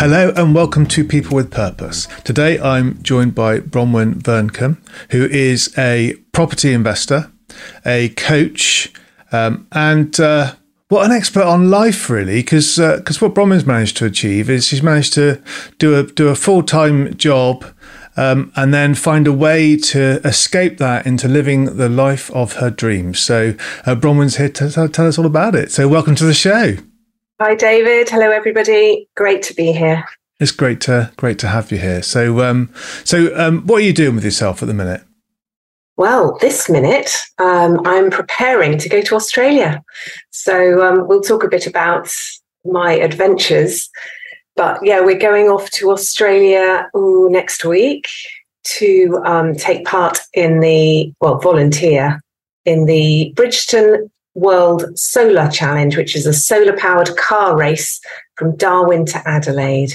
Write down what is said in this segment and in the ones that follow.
Hello and welcome to People with Purpose. Today I'm joined by Bronwen Vearncombe, who is a property investor, a coach, um, and uh, well, an expert on life really. Because because uh, what Bronwen's managed to achieve is she's managed to do a do a full time job. Um, and then find a way to escape that into living the life of her dreams. So, uh, Bronwen's here to t- tell us all about it. So, welcome to the show. Hi, David. Hello, everybody. Great to be here. It's great to great to have you here. So, um, so um, what are you doing with yourself at the minute? Well, this minute, um, I'm preparing to go to Australia. So um, we'll talk a bit about my adventures. But yeah, we're going off to Australia ooh, next week to um, take part in the well, volunteer in the Bridgestone World Solar Challenge, which is a solar powered car race from Darwin to Adelaide.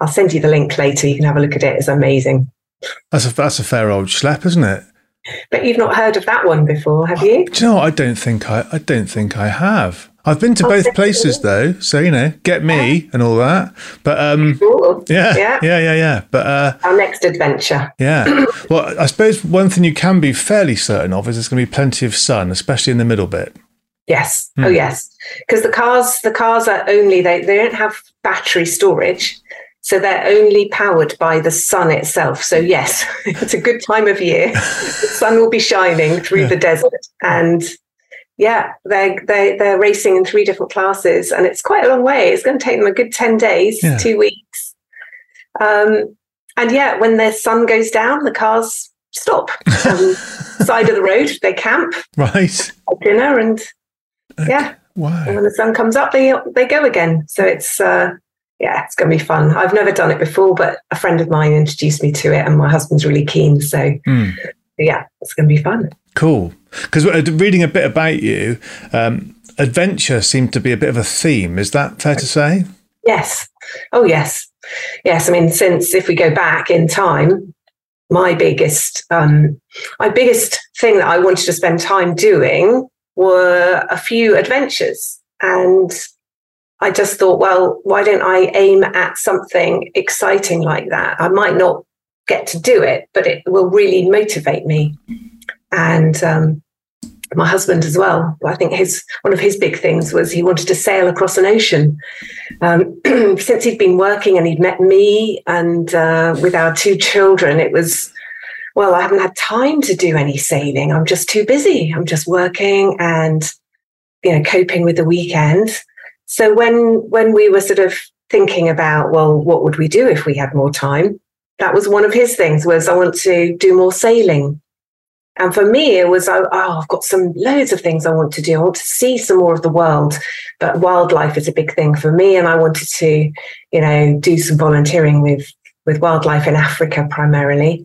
I'll send you the link later. You can have a look at it. It's amazing. That's a that's a fair old schlep, isn't it? But you've not heard of that one before, have you? Do you know? What? I don't think I I don't think I have. I've been to oh, both places though, so you know, get me and all that. But um, yeah, yeah, yeah, yeah, yeah. But uh, our next adventure. Yeah. well, I suppose one thing you can be fairly certain of is there's going to be plenty of sun, especially in the middle bit. Yes. Hmm. Oh, yes. Because the cars, the cars are only they they don't have battery storage, so they're only powered by the sun itself. So yes, it's a good time of year. the sun will be shining through yeah. the desert, and yeah, they they they're racing in three different classes, and it's quite a long way. It's going to take them a good ten days, yeah. two weeks. Um, and yeah, when the sun goes down, the cars stop on side of the road. They camp, right, dinner, and okay. yeah, wow. And when the sun comes up, they they go again. So it's uh, yeah, it's going to be fun. I've never done it before, but a friend of mine introduced me to it, and my husband's really keen. So mm. yeah, it's going to be fun. Cool. Because uh, reading a bit about you, um, adventure seemed to be a bit of a theme. Is that fair to say? Yes. Oh, yes. Yes. I mean, since if we go back in time, my biggest, um, my biggest thing that I wanted to spend time doing were a few adventures, and I just thought, well, why don't I aim at something exciting like that? I might not get to do it, but it will really motivate me and um, my husband as well. I think his one of his big things was he wanted to sail across an ocean. Um, since he'd been working and he'd met me, and uh, with our two children, it was well, I haven't had time to do any sailing. I'm just too busy. I'm just working and you know coping with the weekend. So when when we were sort of thinking about well, what would we do if we had more time? That was one of his things. Was I want to do more sailing. And for me, it was, oh, oh, I've got some loads of things I want to do. I want to see some more of the world, but wildlife is a big thing for me. And I wanted to, you know, do some volunteering with, with wildlife in Africa primarily.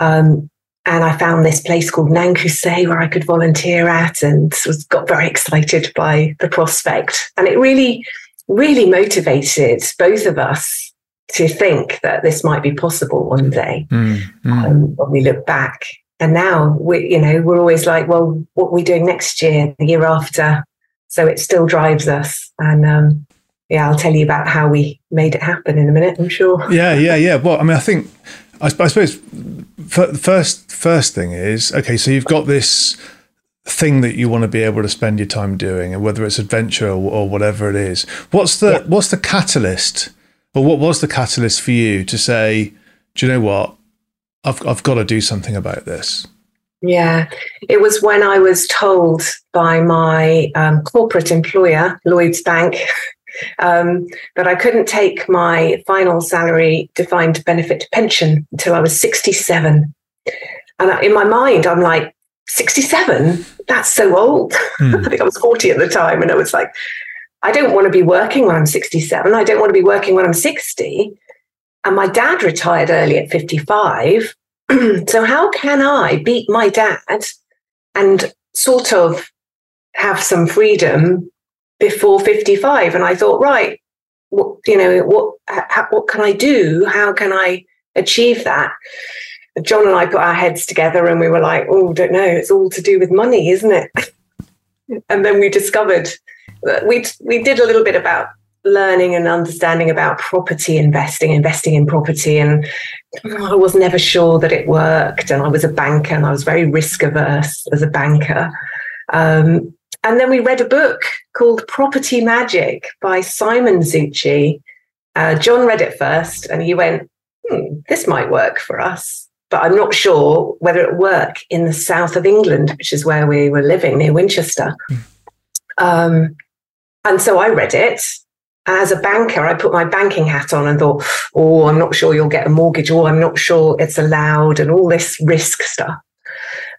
Um, and I found this place called Naankuse where I could volunteer at and was, got very excited by the prospect. And it really, really motivated both of us to think that this might be possible one day mm, mm. Um, when we look back and now we you know we're always like well what are we doing next year the year after? So it still drives us. And um, yeah i'll tell you about how we made it happen in a minute i'm sure. Yeah yeah yeah. Well i mean i think i, I suppose first first thing is okay so you've got this thing that you want to be able to spend your time doing and whether it's adventure or, or whatever it is what's the yeah. what's the catalyst? Or what was the catalyst for you to say do you know what I've, I've got to do something about this. Yeah, it was when I was told by my um, corporate employer, Lloyds Bank, um, that I couldn't take my final salary defined benefit pension until I was 67. And in my mind, I'm like, 67? That's so old. Mm. I think I was 40 at the time. And I was like, I don't want to be working when I'm 67. I don't want to be working when I'm 60. And my dad retired early at 55. so how can I beat my dad and sort of have some freedom before 55? And I thought, right, what, you know, what, what can I do? How can I achieve that? John and I put our heads together and we were like, oh, don't know, it's all to do with money, isn't it? and then we discovered we we did a little bit about learning and understanding about property investing, investing in property, and I was never sure that it worked. And I was a banker, and I was very risk averse as a banker. Um, and then we read a book called Property Magic by Simon Zutshi. Uh, John read it first, and he went, hmm, "This might work for us." but I'm not sure whether it work in the south of England, which is where we were living near Winchester. Mm. Um, and so I read it. As a banker, I put my banking hat on and thought, oh, I'm not sure you'll get a mortgage, or I'm not sure it's allowed, and all this risk stuff.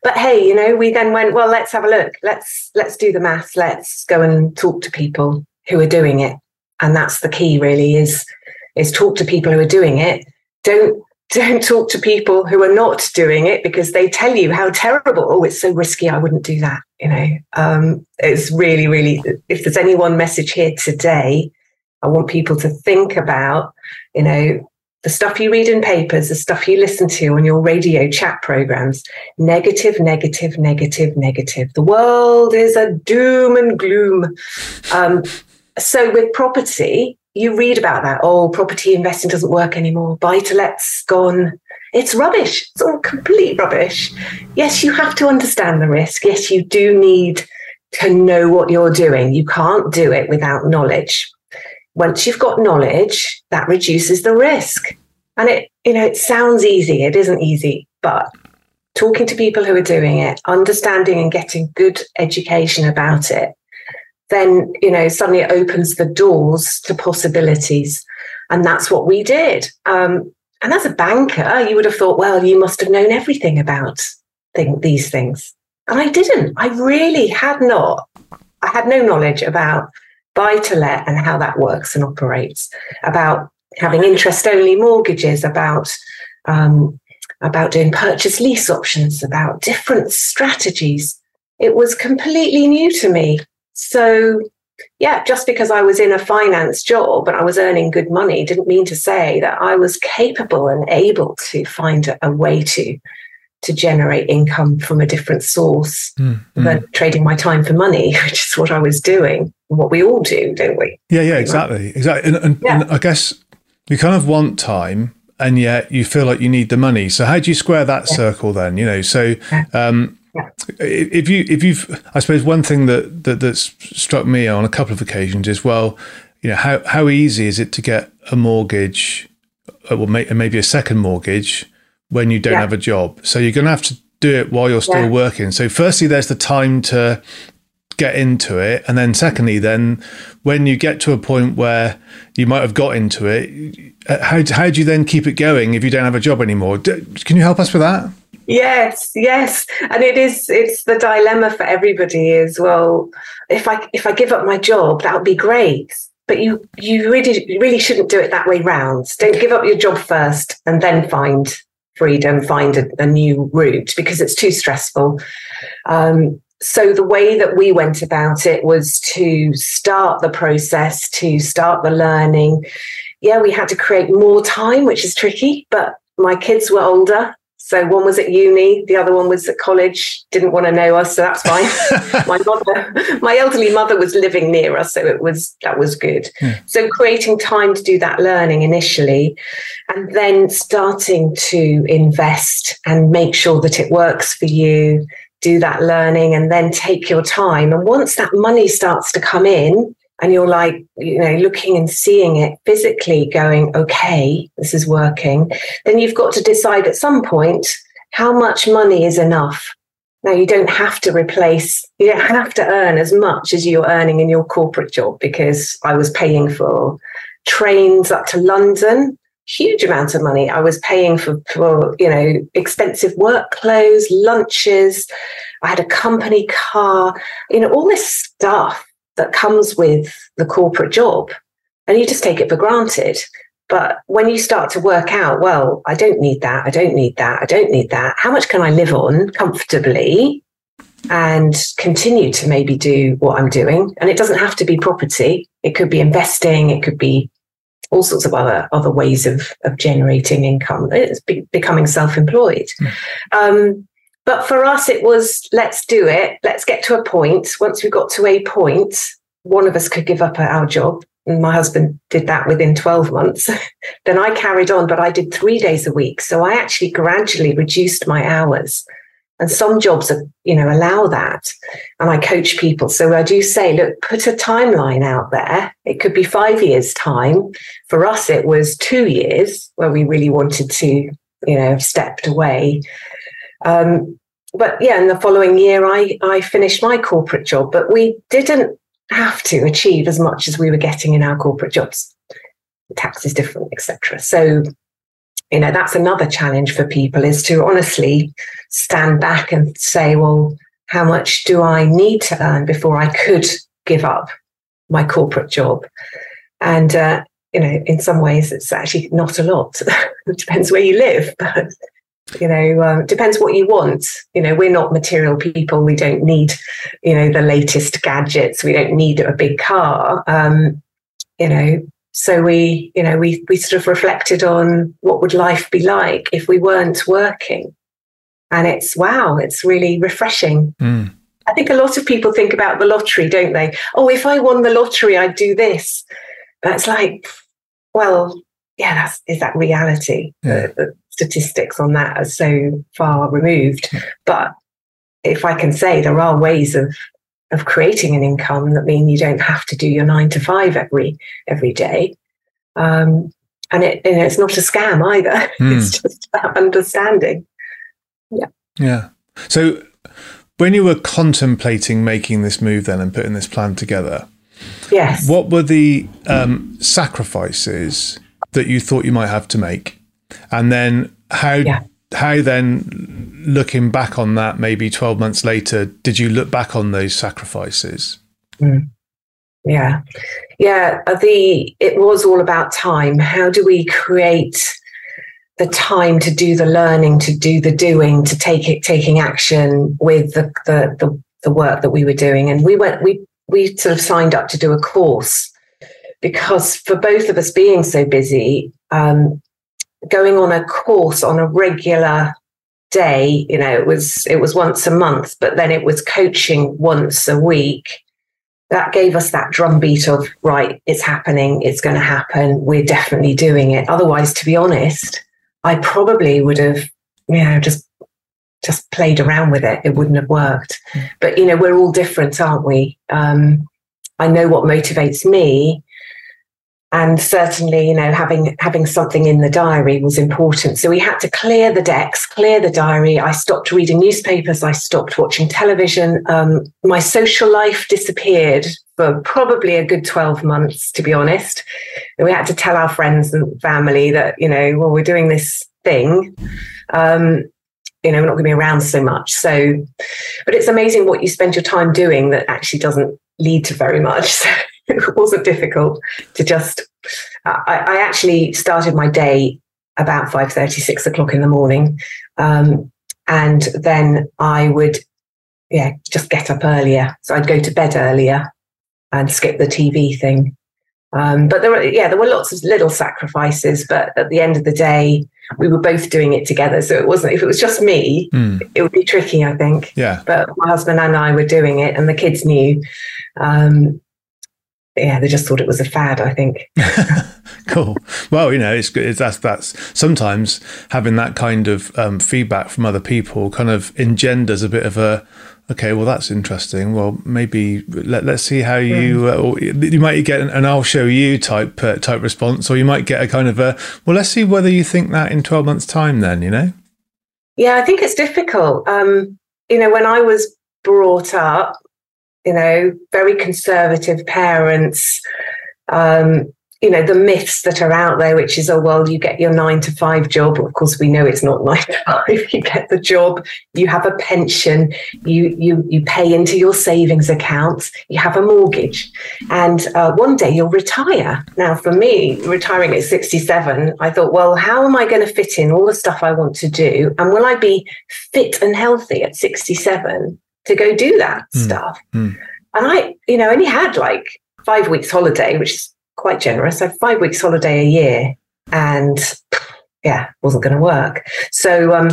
But hey, you know, we then went, well, let's have a look. Let's let's do the maths. Let's go and talk to people who are doing it. And that's the key really is is talk to people who are doing it. Don't don't talk to people who are not doing it because they tell you how terrible. Oh, it's so risky. I wouldn't do that. You know, um, it's really, really. If there's any one message here today, I want people to think about, you know, the stuff you read in papers, the stuff you listen to on your radio chat programs. Negative, negative, negative, negative. The world is a doom and gloom. Um, so with property, you read about that. Oh, property investing doesn't work anymore. Buy to let's gone. It's rubbish. It's all complete rubbish. Yes, you have to understand the risk. Yes, you do need to know what you're doing. You can't do it without knowledge. Once you've got knowledge, that reduces the risk. And it, you know, it sounds easy. It isn't easy, but talking to people who are doing it, understanding and getting good education about it then you know suddenly it opens the doors to possibilities and that's what we did um, and as a banker you would have thought well you must have known everything about think these things and i didn't i really had not i had no knowledge about buy to let and how that works and operates about having interest only mortgages about um, about doing purchase lease options about different strategies. It was completely new to me. So, yeah, just because I was in a finance job and I was earning good money didn't mean to say that I was capable and able to find a, a way to to generate income from a different source mm, than mm. trading my time for money, which is what I was doing, what we all do, don't we? Yeah, yeah, exactly, exactly. And, and, yeah. and I guess you kind of want time, and yet you feel like you need the money. So how do you square that yeah. circle then? You know, so um, yeah. If you if you've I suppose one thing that, that that's struck me on a couple of occasions is well, you know how how easy is it to get a mortgage, uh, well maybe a second mortgage when you don't yeah. have a job. So you're going to have to do it while you're still yeah. working. So firstly, there's the time to get into it, and then secondly, then when you get to a point where you might have got into it, uh, how how do you then keep it going if you don't have a job anymore? Can you help us with that? Yes, yes, and it is. It's the dilemma for everybody as well. If I if I give up my job, that would be great, but you you really really shouldn't do it that way round. Don't give up your job first and then find freedom, find a, a new route because it's too stressful. Um, so the way that we went about it was to start the process, to start the learning. Yeah, we had to create more time, which is tricky, but my kids were older so one was at uni, the other one was at college, didn't want to know us, so that's fine. my mother, my elderly mother was living near us, so it was that was good. Yeah. Hmm. So creating time to do that learning initially, and then starting to invest and make sure that it works for you, do that learning, and then take your time. And once that money starts to come in, and you're like, you know, looking and seeing it physically going, okay, this is working, then you've got to decide at some point how much money is enough. Now, you don't have to replace, you don't have to earn as much as you're earning in your corporate job because I was paying for trains up to London, huge amounts of money. I was paying for, for you know, expensive work clothes, lunches. I had a company car, you know, all this stuff that comes with the corporate job and you just take it for granted. But when you start to work out, well, I don't need that, I don't need that, I don't need that, how much can I live on comfortably and continue to maybe do what I'm doing? And it doesn't have to be property, it could be investing, it could be all sorts of other other ways of of generating income. It's be, becoming self employed. Mm. Um, but for us, it was let's do it. Let's get to a point. Once we got to a point, one of us could give up our job And my husband did that within 12 months. then I carried on, but I did three days a week. So I actually gradually reduced my hours. And some jobs are, you know, allow that. And I coach people. So I do say, look, put a timeline out there. It could be five years' time. For us, it was two years where we really wanted to, you know, have stepped away. Um, but yeah, in the following year, I, I finished my corporate job, but we didn't have to achieve as much as we were getting in our corporate jobs. The tax is different, etc. So, you know, that's another challenge for people is to honestly stand back and say, well, how much do I need to earn before I could give up my corporate job? And uh, you know, in some ways, it's actually not a lot. it depends where you live, but you know um, depends what you want. You know we're not material people. We don't need you know the latest gadgets. We don't need a big car. Um, you know so we you know we we sort of reflected on what would life be like if we weren't working. And it's wow it's really refreshing. Mm. i think a lot of people think about the lottery don't they? Oh if i won the lottery i'd do this. That's like well yeah that's is that reality? Yeah. the, statistics on that are so far removed. But if I can say there are ways of of creating an income that mean you don't have to do your nine to five every every day. Um, and it and it's not a scam either. Mm. It's just about understanding. Yeah. Yeah. So when you were contemplating making this move then and putting this plan together, yes. What were the um, sacrifices that you thought you might have to make? And then how yeah. how then looking back on that maybe 12 months later did you look back on those sacrifices mm. yeah yeah uh, the it was all about time how do we create the time to do the learning to do the doing to take it taking action with the the the, the work that we were doing and we went we we sort of signed up to do a course because for both of us being so busy um, going on a course on a regular day you know it was it was once a month but then it was coaching once a week. That gave us that drumbeat of right it's happening it's going to happen we're definitely doing it. Otherwise to be honest i probably would have you know just just played around with it. It wouldn't have worked. Mm. but you know we're all different aren't we? Um, i know what motivates me and certainly you know having having something in the diary was important. So we had to clear the decks clear the diary. I stopped reading newspapers. I stopped watching television. Um, my social life disappeared for probably a good 12 months to be honest. And we had to tell our friends and family that you know well we're doing this thing. Um, you know we're not going to be around so much. So but it's amazing what you spend your time doing that actually doesn't lead to very much. So it wasn't difficult to just I, I actually started my day about 5.30 6 o'clock in the morning. Um, and then i would yeah just get up earlier. So i'd go to bed earlier and skip the tv thing. Um, but there were yeah there were lots of little sacrifices but at the end of the day we were both doing it together. So it wasn't if it was just me mm. it would be tricky i think. Yeah. But my husband and i were doing it and the kids knew. Um, yeah, they just thought it was a fad. I think. cool. Well, you know, it's, it's that's that's sometimes having that kind of um, feedback from other people kind of engenders a bit of a okay. Well, that's interesting. Well, maybe let let's see how you uh, you might get an, an, "I'll show you" type uh, type response, or you might get a kind of a well, let's see whether you think that in twelve months' time. Then you know. Yeah, I think it's difficult. Um, you know, when I was brought up you know, very conservative parents. Um, you know the myths that are out there which is oh well you get your nine to five job. Of course we know it's not nine to five. You get the job. You have a pension. You you you pay into your savings accounts. You have a mortgage. And uh, one day you'll retire. Now for me retiring at 67 i thought well how am i going to fit in all the stuff i want to do? And will i be fit and healthy at 67 to go do that mm. stuff mm. and i you know only had like five weeks holiday which is quite generous. So five weeks holiday a year, and yeah, wasn't going to work. So um,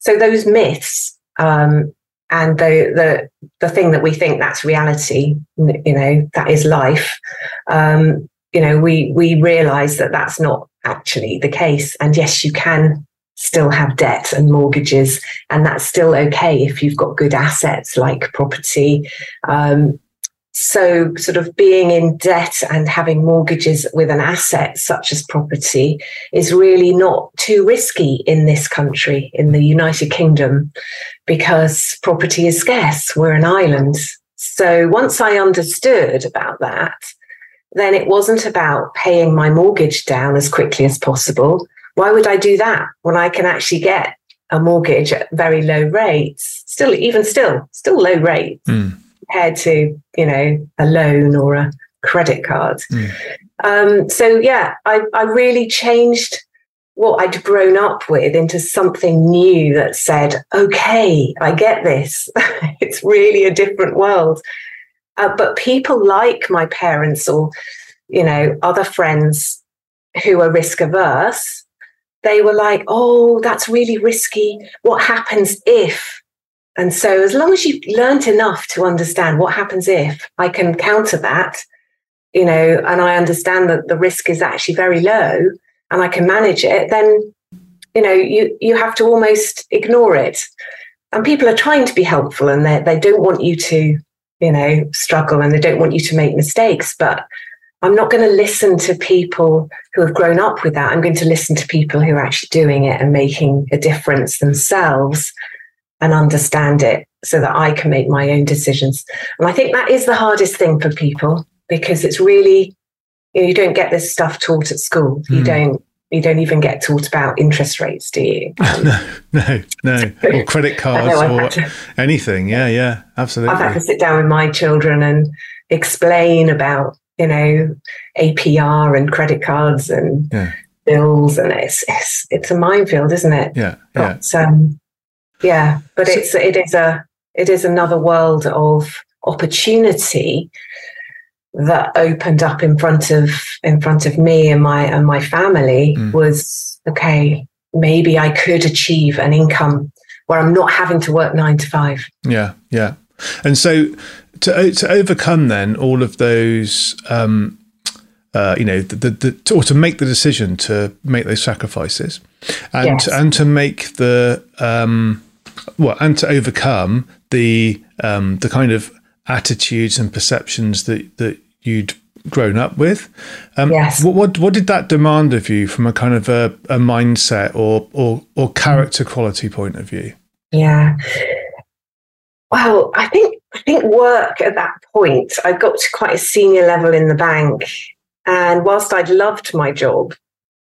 so those myths um, and the the the thing that we think that's reality, you know, that is life. Um, you know, we we realise that that's not actually the case. And yes, you can still have debt and mortgages, and that's still okay if you've got good assets like property. Um, so, sort of being in debt and having mortgages with an asset such as property is really not too risky in this country, in the United Kingdom, because property is scarce. We're an island. So, once I understood about that, then it wasn't about paying my mortgage down as quickly as possible. Why would I do that when I can actually get a mortgage at very low rates? Still, even still, still low rates. Mm compared to you know a loan or a credit card. Mm. Um, so yeah, I, I really changed what I'd grown up with into something new that said, okay, I get this. it's really a different world. Uh, but people like my parents or, you know, other friends who are risk averse, they were like, oh, that's really risky. What happens if? And so, as long as you've learned enough to understand what happens if I can counter that, you know, and I understand that the risk is actually very low and I can manage it, then, you know, you, you have to almost ignore it. And people are trying to be helpful and they, they don't want you to, you know, struggle and they don't want you to make mistakes. But I'm not going to listen to people who have grown up with that. I'm going to listen to people who are actually doing it and making a difference themselves and understand it so that I can make my own decisions. And I think that is the hardest thing for people because it's really you, know, you don't get this stuff taught at school. Mm. You hmm. don't you don't even get taught about interest rates, do you? Um, no, no, no, or credit cards or to, anything. Yeah, yeah, absolutely. I've had to sit down with my children and explain about you know APR and credit cards and yeah. bills, and it's, it's it's a minefield, isn't it? Yeah, yeah. But, um, yeah but so, it's it is a it is another world of opportunity that opened up in front of in front of me and my and my family mm. was okay maybe i could achieve an income where i'm not having to work 9 to 5 yeah yeah and so to to overcome then all of those um uh, you know, the, the, the, or to make the decision to make those sacrifices, and yes. and to make the um, well, and to overcome the um, the kind of attitudes and perceptions that that you'd grown up with. Um, yes. What, what, what did that demand of you from a kind of a, a mindset or or or character quality point of view? Yeah. Well, I think think work at that point, I got to quite a senior level in the bank, and whilst I'd loved my job,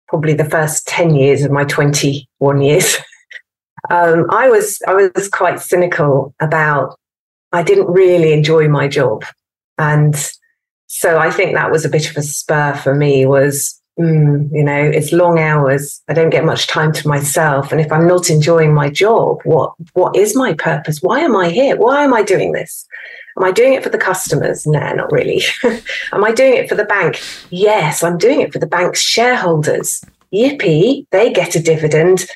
probably the first ten years of my twenty one years. um, I was I was quite cynical about. I didn't really enjoy my job, and so I think that was a bit of a spur for me. Was mm, you know it's long hours. I don't get much time to myself, and if I'm not enjoying my job, what what is my purpose? Why am I here? Why am I doing this? Am I doing it for the customers? No, not really. am I doing it for the bank? Yes, I'm doing it for the bank's shareholders. Yippee, they get a dividend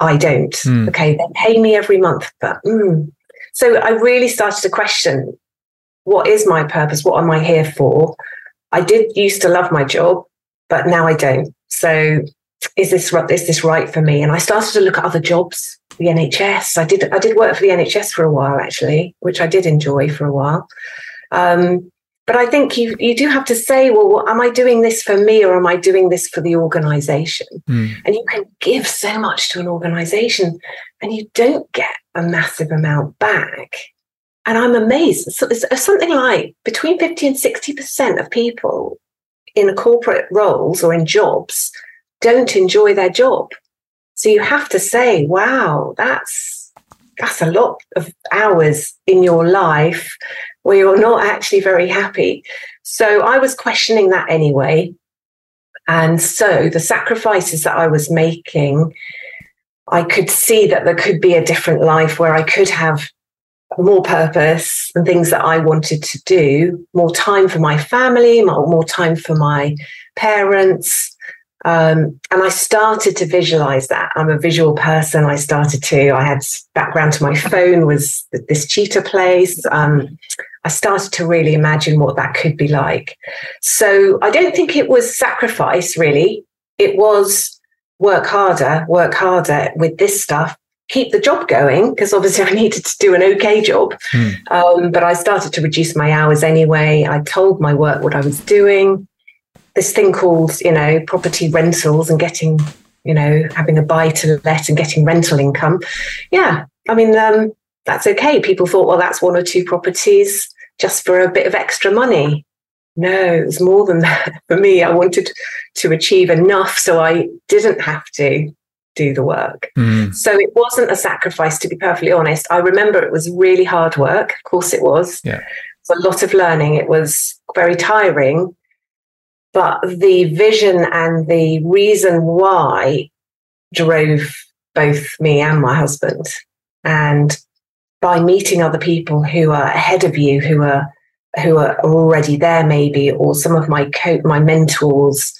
I don't. Mm. Okay, they pay me every month, but mm. so I really started to question what is my purpose? What am I here for? I did used to love my job, but now I don't. So is this is this right for me? And I started to look at other jobs, the NHS. I did I did work for the NHS for a while actually, which I did enjoy for a while. Um, but I think you you do have to say, well, am I doing this for me or am I doing this for the organization? Mm. And you can give so much to an organization and you don't get a massive amount back. And I'm amazed. So it's something like between 50 and 60% of people in corporate roles or in jobs don't enjoy their job. So you have to say, wow, that's that's a lot of hours in your life where you're not actually very happy. So I was questioning that anyway. And so the sacrifices that I was making, I could see that there could be a different life where I could have more purpose and things that I wanted to do, more time for my family, more time for my parents. Um, and I started to visualize that. I'm a visual person. I started to, I had background to my phone was this cheetah place. Um, I started to really imagine what that could be like. So I don't think it was sacrifice, really. It was work harder, work harder with this stuff, keep the job going, because obviously I needed to do an okay job. Hmm. Um, but I started to reduce my hours anyway. I told my work what I was doing. This thing called, you know, property rentals and getting, you know, having a buy to let and getting rental income. Yeah. I mean, um, that's okay. People thought, well, that's one or two properties just for a bit of extra money. No, it was more than that for me. I wanted to achieve enough so I didn't have to do the work. Mm. So it wasn't a sacrifice, to be perfectly honest. I remember it was really hard work. Of course, it was. Yeah. It was a lot of learning. It was very tiring. But the vision and the reason why drove both me and my husband. And by meeting other people who are ahead of you, who are who are already there, maybe, or some of my co- my mentors,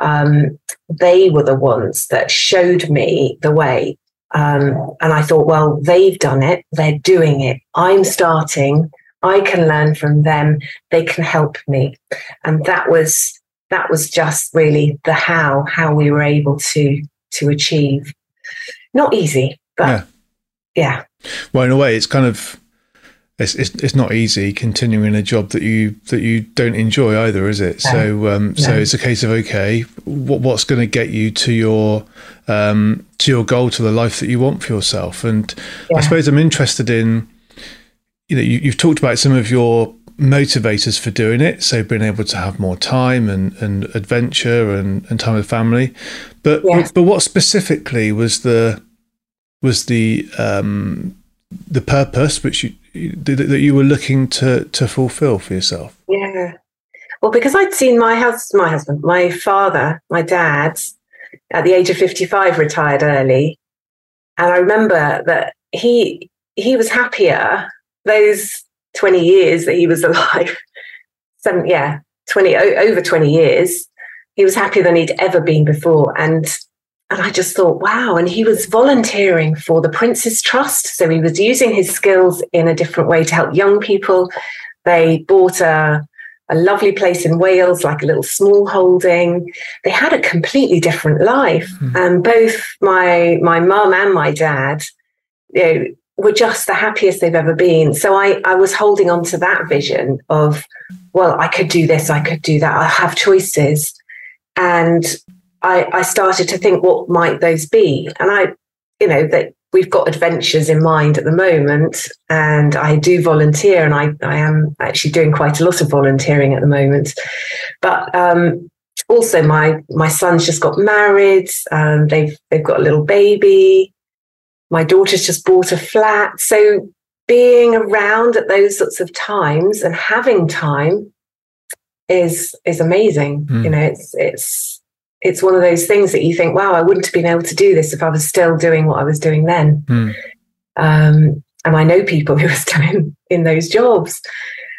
um, they were the ones that showed me the way. Um, and I thought, well, they've done it, they're doing it. I'm starting. I can learn from them. They can help me, and that was that was just really the how how we were able to to achieve. Not easy, but yeah. yeah. Well, in a way, it's kind of it's, it's, it's not easy continuing a job that you that you don't enjoy either, is it? No. So um, no. so it's a case of okay, what, what's going to get you to your um, to your goal, to the life that you want for yourself? And yeah. I suppose I'm interested in you know you, you've talked about some of your motivators for doing it so being able to have more time and, and adventure and, and time with family but yes. but what specifically was the was the um, the purpose which you that you were looking to to fulfill for yourself? Yeah. Well, because I'd seen my husband, my husband, my father, my dad, at the age of fifty-five, retired early, and I remember that he he was happier those twenty years that he was alive. Some yeah, twenty over twenty years. He was happier than he'd ever been before, and and I just thought, wow. And he was volunteering for the Prince's Trust. So he was using his skills in a different way to help young people. They bought a, a lovely place in Wales, like a little small holding. They had a completely different life. Mm. And both my my mum and my dad, you know, were just the happiest they've ever been. So I, I was holding on to that vision of, well, I could do this, I could do that, I have choices. And I, I started to think, what might those be? And I, you know, that we've got adventures in mind at the moment, and I do volunteer, and I, I am actually doing quite a lot of volunteering at the moment. But um, also, my my son's just got married. Um, they've they've got a little baby. My daughter's just bought a flat. So being around at those sorts of times and having time is is amazing. Mm. You know, it's it's it's one of those things that you think, wow, I wouldn't have been able to do this if I was still doing what I was doing then. Mm. Um, and I know people who are still in, in those jobs.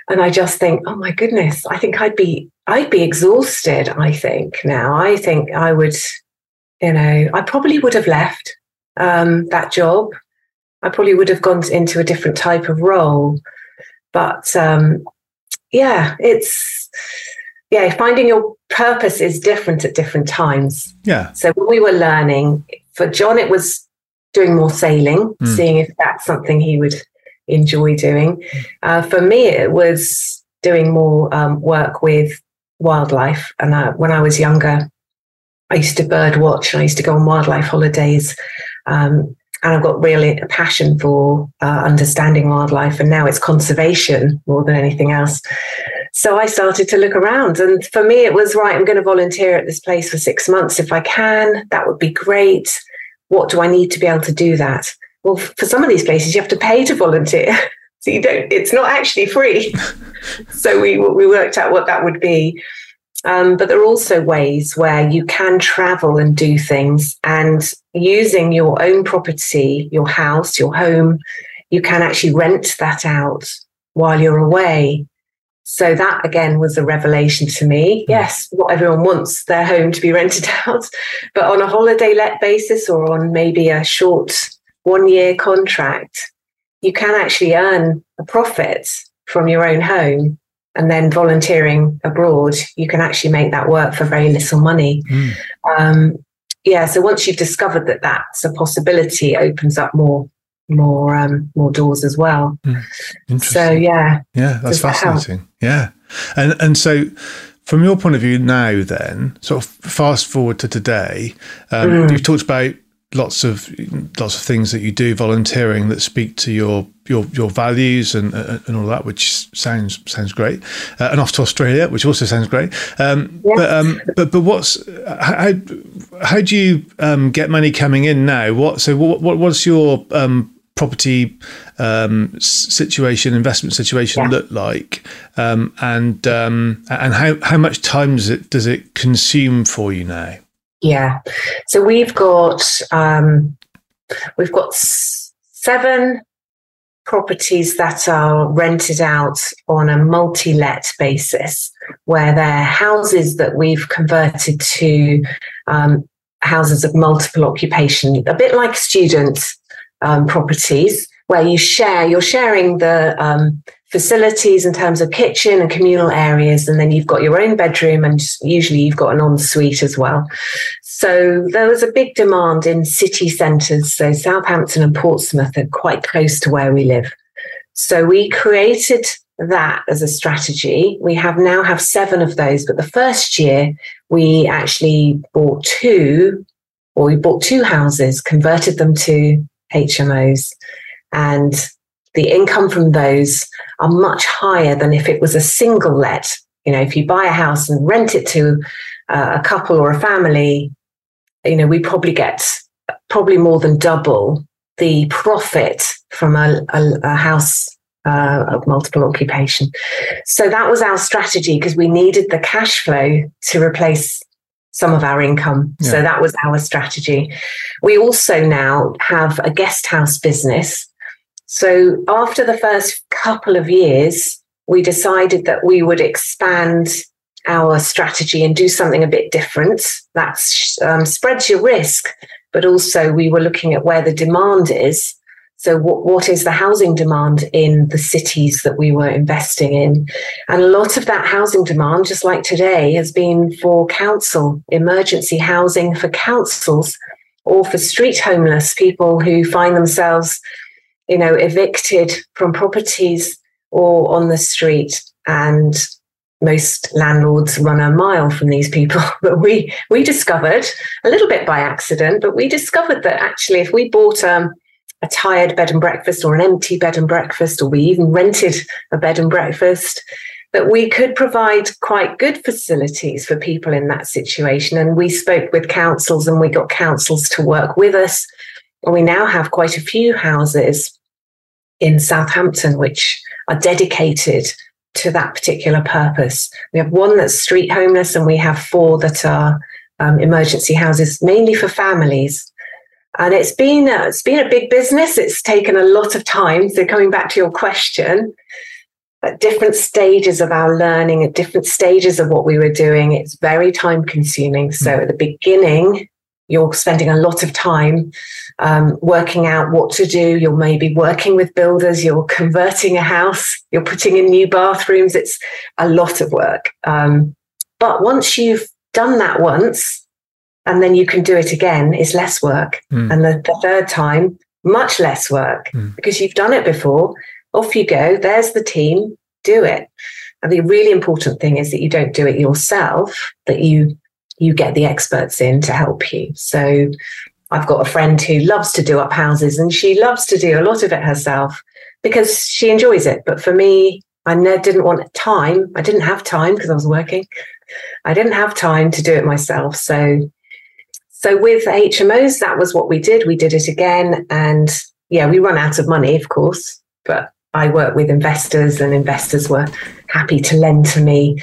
And I just think, oh my goodness, I think I'd be I'd be exhausted, I think now. I think I would, you know, I probably would have left um, that job. I probably would have gone into a different type of role. But um, yeah, it's yeah, finding your purpose is different at different times. Yeah. So when we were learning, for John, it was doing more sailing, mm. seeing if that's something he would enjoy doing. Uh, for me, it was doing more um, work with wildlife. And uh, when I was younger, I used to bird watch. I used to go on wildlife holidays. Um, and I've got really a passion for uh, understanding wildlife. And now it's conservation more than anything else. So I started to look around. And for me, it was right, I'm going to volunteer at this place for six months. If I can, that would be great. What do I need to be able to do that? Well, for some of these places, you have to pay to volunteer. so you don't, it's not actually free. so we, we worked out what that would be. Um, but there are also ways where you can travel and do things and using your own property, your house, your home, you can actually rent that out while you're away. So that again was a revelation to me. Hmm. Yes, what everyone wants their home to be rented out, but on a holiday let basis or on maybe a short one year contract, you can actually earn a profit from your own home and then volunteering abroad, you can actually make that work for very little money. Mm. Um, yeah, so once you've discovered that that's a possibility, it opens up more more um, more doors as well. Mm. So yeah, yeah, that's fascinating. That yeah, and and so from your point of view now, then sort of fast forward to today, um, mm. you've talked about lots of lots of things that you do volunteering that speak to your your your values and and all that, which sounds sounds great. Uh, and off to Australia, which also sounds great. Um, yes. But um, but but what's how how do you um, get money coming in now? What so what what what's your um, property um, situation, investment situation yeah. look like, um, and and how how much time does it does it consume for you now? Yeah. So we've got um, we've got seven properties that are rented out on a multi-let basis, where they're houses that we've converted to um, houses of multiple occupation, a bit like student um, properties, where you share. You're sharing the um, facilities in terms of kitchen and communal areas, and then you've got your own bedroom, and usually you've got an ensuite as well. So there was a big demand in city centres. So Southampton and Portsmouth are quite close to where we live. So we created that as a strategy. We have now have seven of those, but the first year we actually bought two, or we bought two houses, converted them to HMOs, and the income from those are much higher than if it was a single let. You know, if you buy a house and rent it to uh, a couple or a family, you know, we probably get probably more than double the profit from a, a, a house uh, of multiple occupation. So that was our strategy because we needed the cash flow to replace some of our income. Yeah. So that was our strategy. We also now have a guest house business so after the first couple of years, we decided that we would expand our strategy and do something a bit different that um, spreads your risk, but also we were looking at where the demand is. So, what, what is the housing demand in the cities that we were investing in? And a lot of that housing demand, just like today, has been for council, emergency housing for councils or for street homeless people who find themselves you know, evicted from properties or on the street. And most landlords run a mile from these people. But we we discovered a little bit by accident, but we discovered that actually, if we bought um, a tired bed and breakfast or an empty bed and breakfast, or we even rented a bed and breakfast, that we could provide quite good facilities for people in that situation. And we spoke with councils and we got councils to work with us. And we now have quite a few houses in Southampton, which are dedicated to that particular purpose. We have one that's street homeless, and we have four that are um, emergency houses, mainly for families. And it's been a, it's been a big business. It's taken a lot of time. So coming back to your question, at different stages of our learning, at different stages of what we were doing, it's very time consuming. So at the beginning, you're spending a lot of time um, working out what to do. You're maybe working with builders, you're converting a house, you're putting in new bathrooms. It's a lot of work. Um, but once you've done that once, and then you can do it again, it's less work. Mm. And the, the, third time, much less work mm. because you've done it before. Off you go. There's the team. Do it. And the really important thing is that you don't do it yourself, that you you get the experts in to help you. So I've got a friend who loves to do up houses and she loves to do a lot of it herself because she enjoys it. But for me, I didn't want time. I didn't have time because I was working. I didn't have time to do it myself. So, so with HMOs, that was what we did. We did it again, and yeah, we run out of money, of course, but I work with investors, and investors were happy to lend to me.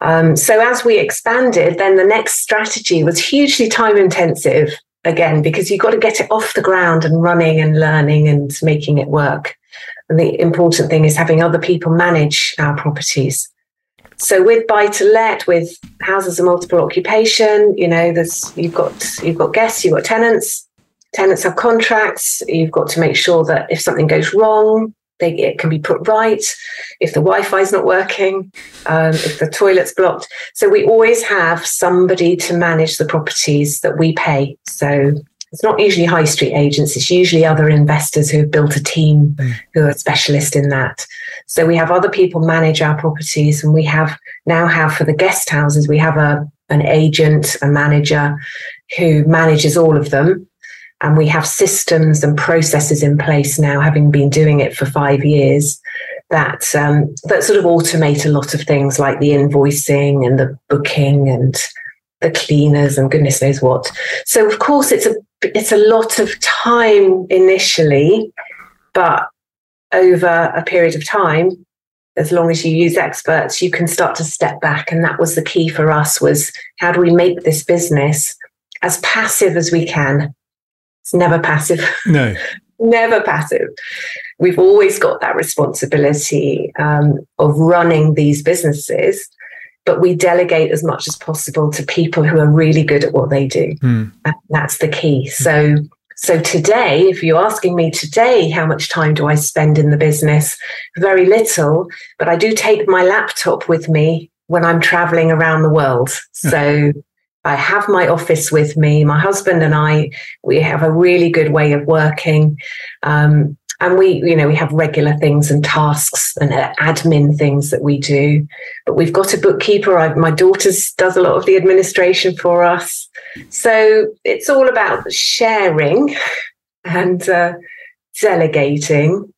Um, so as we expanded, then the next strategy was hugely time intensive again because you've got to get it off the ground and running and learning and making it work. And the important thing is having other people manage our properties. So with buy to let, with houses of multiple occupation, you know, there's you've got you've got guests, you've got tenants. Tenants have contracts. You've got to make sure that if something goes wrong, they, it can be put right. If the Wi-Fi is not working, um, if the toilet's blocked, so we always have somebody to manage the properties that we pay. So it's not usually high street agents, it's usually other investors who have built a team mm. who are specialist in that. So we have other people manage our properties and we have now have for the guest houses, we have a an agent, a manager who manages all of them. And we have systems and processes in place now, having been doing it for five years, that um, that sort of automate a lot of things like the invoicing and the booking and the cleaners and goodness knows what. So of course it's a it's a lot of time initially, but over a period of time, as long as you use experts, you can start to step back. And that was the key for us was how do we make this business as passive as we can? It's never passive. No. never passive. We've always got that responsibility um, of running these businesses but we delegate as much as possible to people who are really good at what they do. Mm. That's the key. So, so today, if you're asking me today, how much time do I spend in the business? Very little, but I do take my laptop with me when I'm traveling around the world. Hmm. So I have my office with me. My husband and I, we have a really good way of working. Um, and we you know we have regular things and tasks and uh, admin things that we do. But we've got a bookkeeper. I, my daughter does a lot of the administration for us. So it's all about sharing and uh, delegating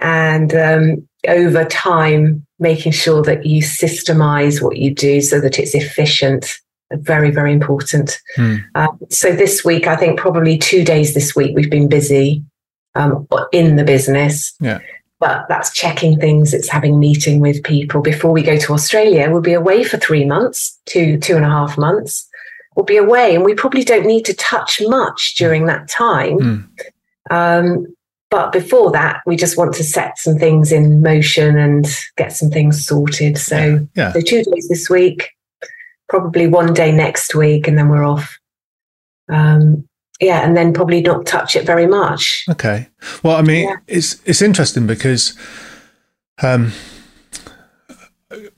and um, over time making sure that you systemize what you do so that it's efficient. Very very important. Hmm. uh, so this week i think probably two days this week we've been busy um, in the business. Yeah. But that's checking things. It's having meeting with people before we go to Australia. We'll be away for three months, two two and a half months. We'll be away, and we probably don't need to touch much during that time. Mm. Um, but before that, we just want to set some things in motion and get some things sorted. So, yeah. Yeah. so two days this week, probably one day next week, and then we're off. Um, yeah, and then probably not touch it very much. Okay. Well, I mean, yeah. it's it's interesting because, um,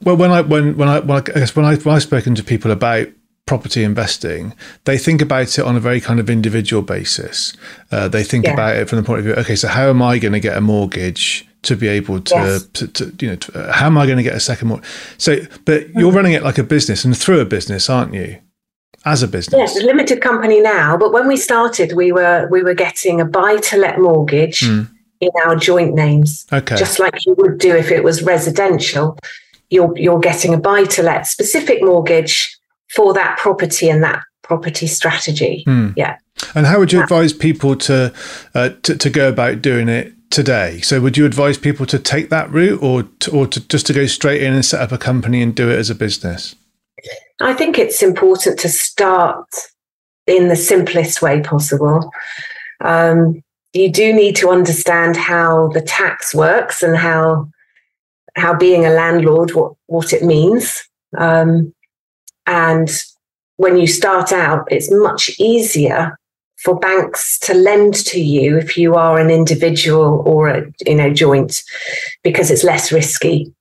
well, when I when when I, when I, I guess when I when I've spoken to people about property investing, they think about it on a very kind of individual basis. Uh, they think yeah. about it from the point of view, okay, so how am I going to get a mortgage? to be able to, yes. to, to, you know, to, uh, how am I going to get a second mortgage? So, but you're mm-hmm. running it like a business and through a business, aren't you? As a business? Yes, a limited company now. But when we started, we were we were getting a buy to let mortgage mm. in our joint names, okay. just like you would do if it was residential. You're you're getting a buy to let specific mortgage for that property and that property strategy. Mm. Yeah. And how would you advise people to, uh, to to go about doing it today? So, would you advise people to take that route, or to, or to just to go straight in and set up a company and do it as a business? I think it's important to start in the simplest way possible. Um, you do need to understand how the tax works and how how being a landlord what what it means. Um, and when you start out, it's much easier for banks to lend to you if you are an individual or a you know joint because it's less risky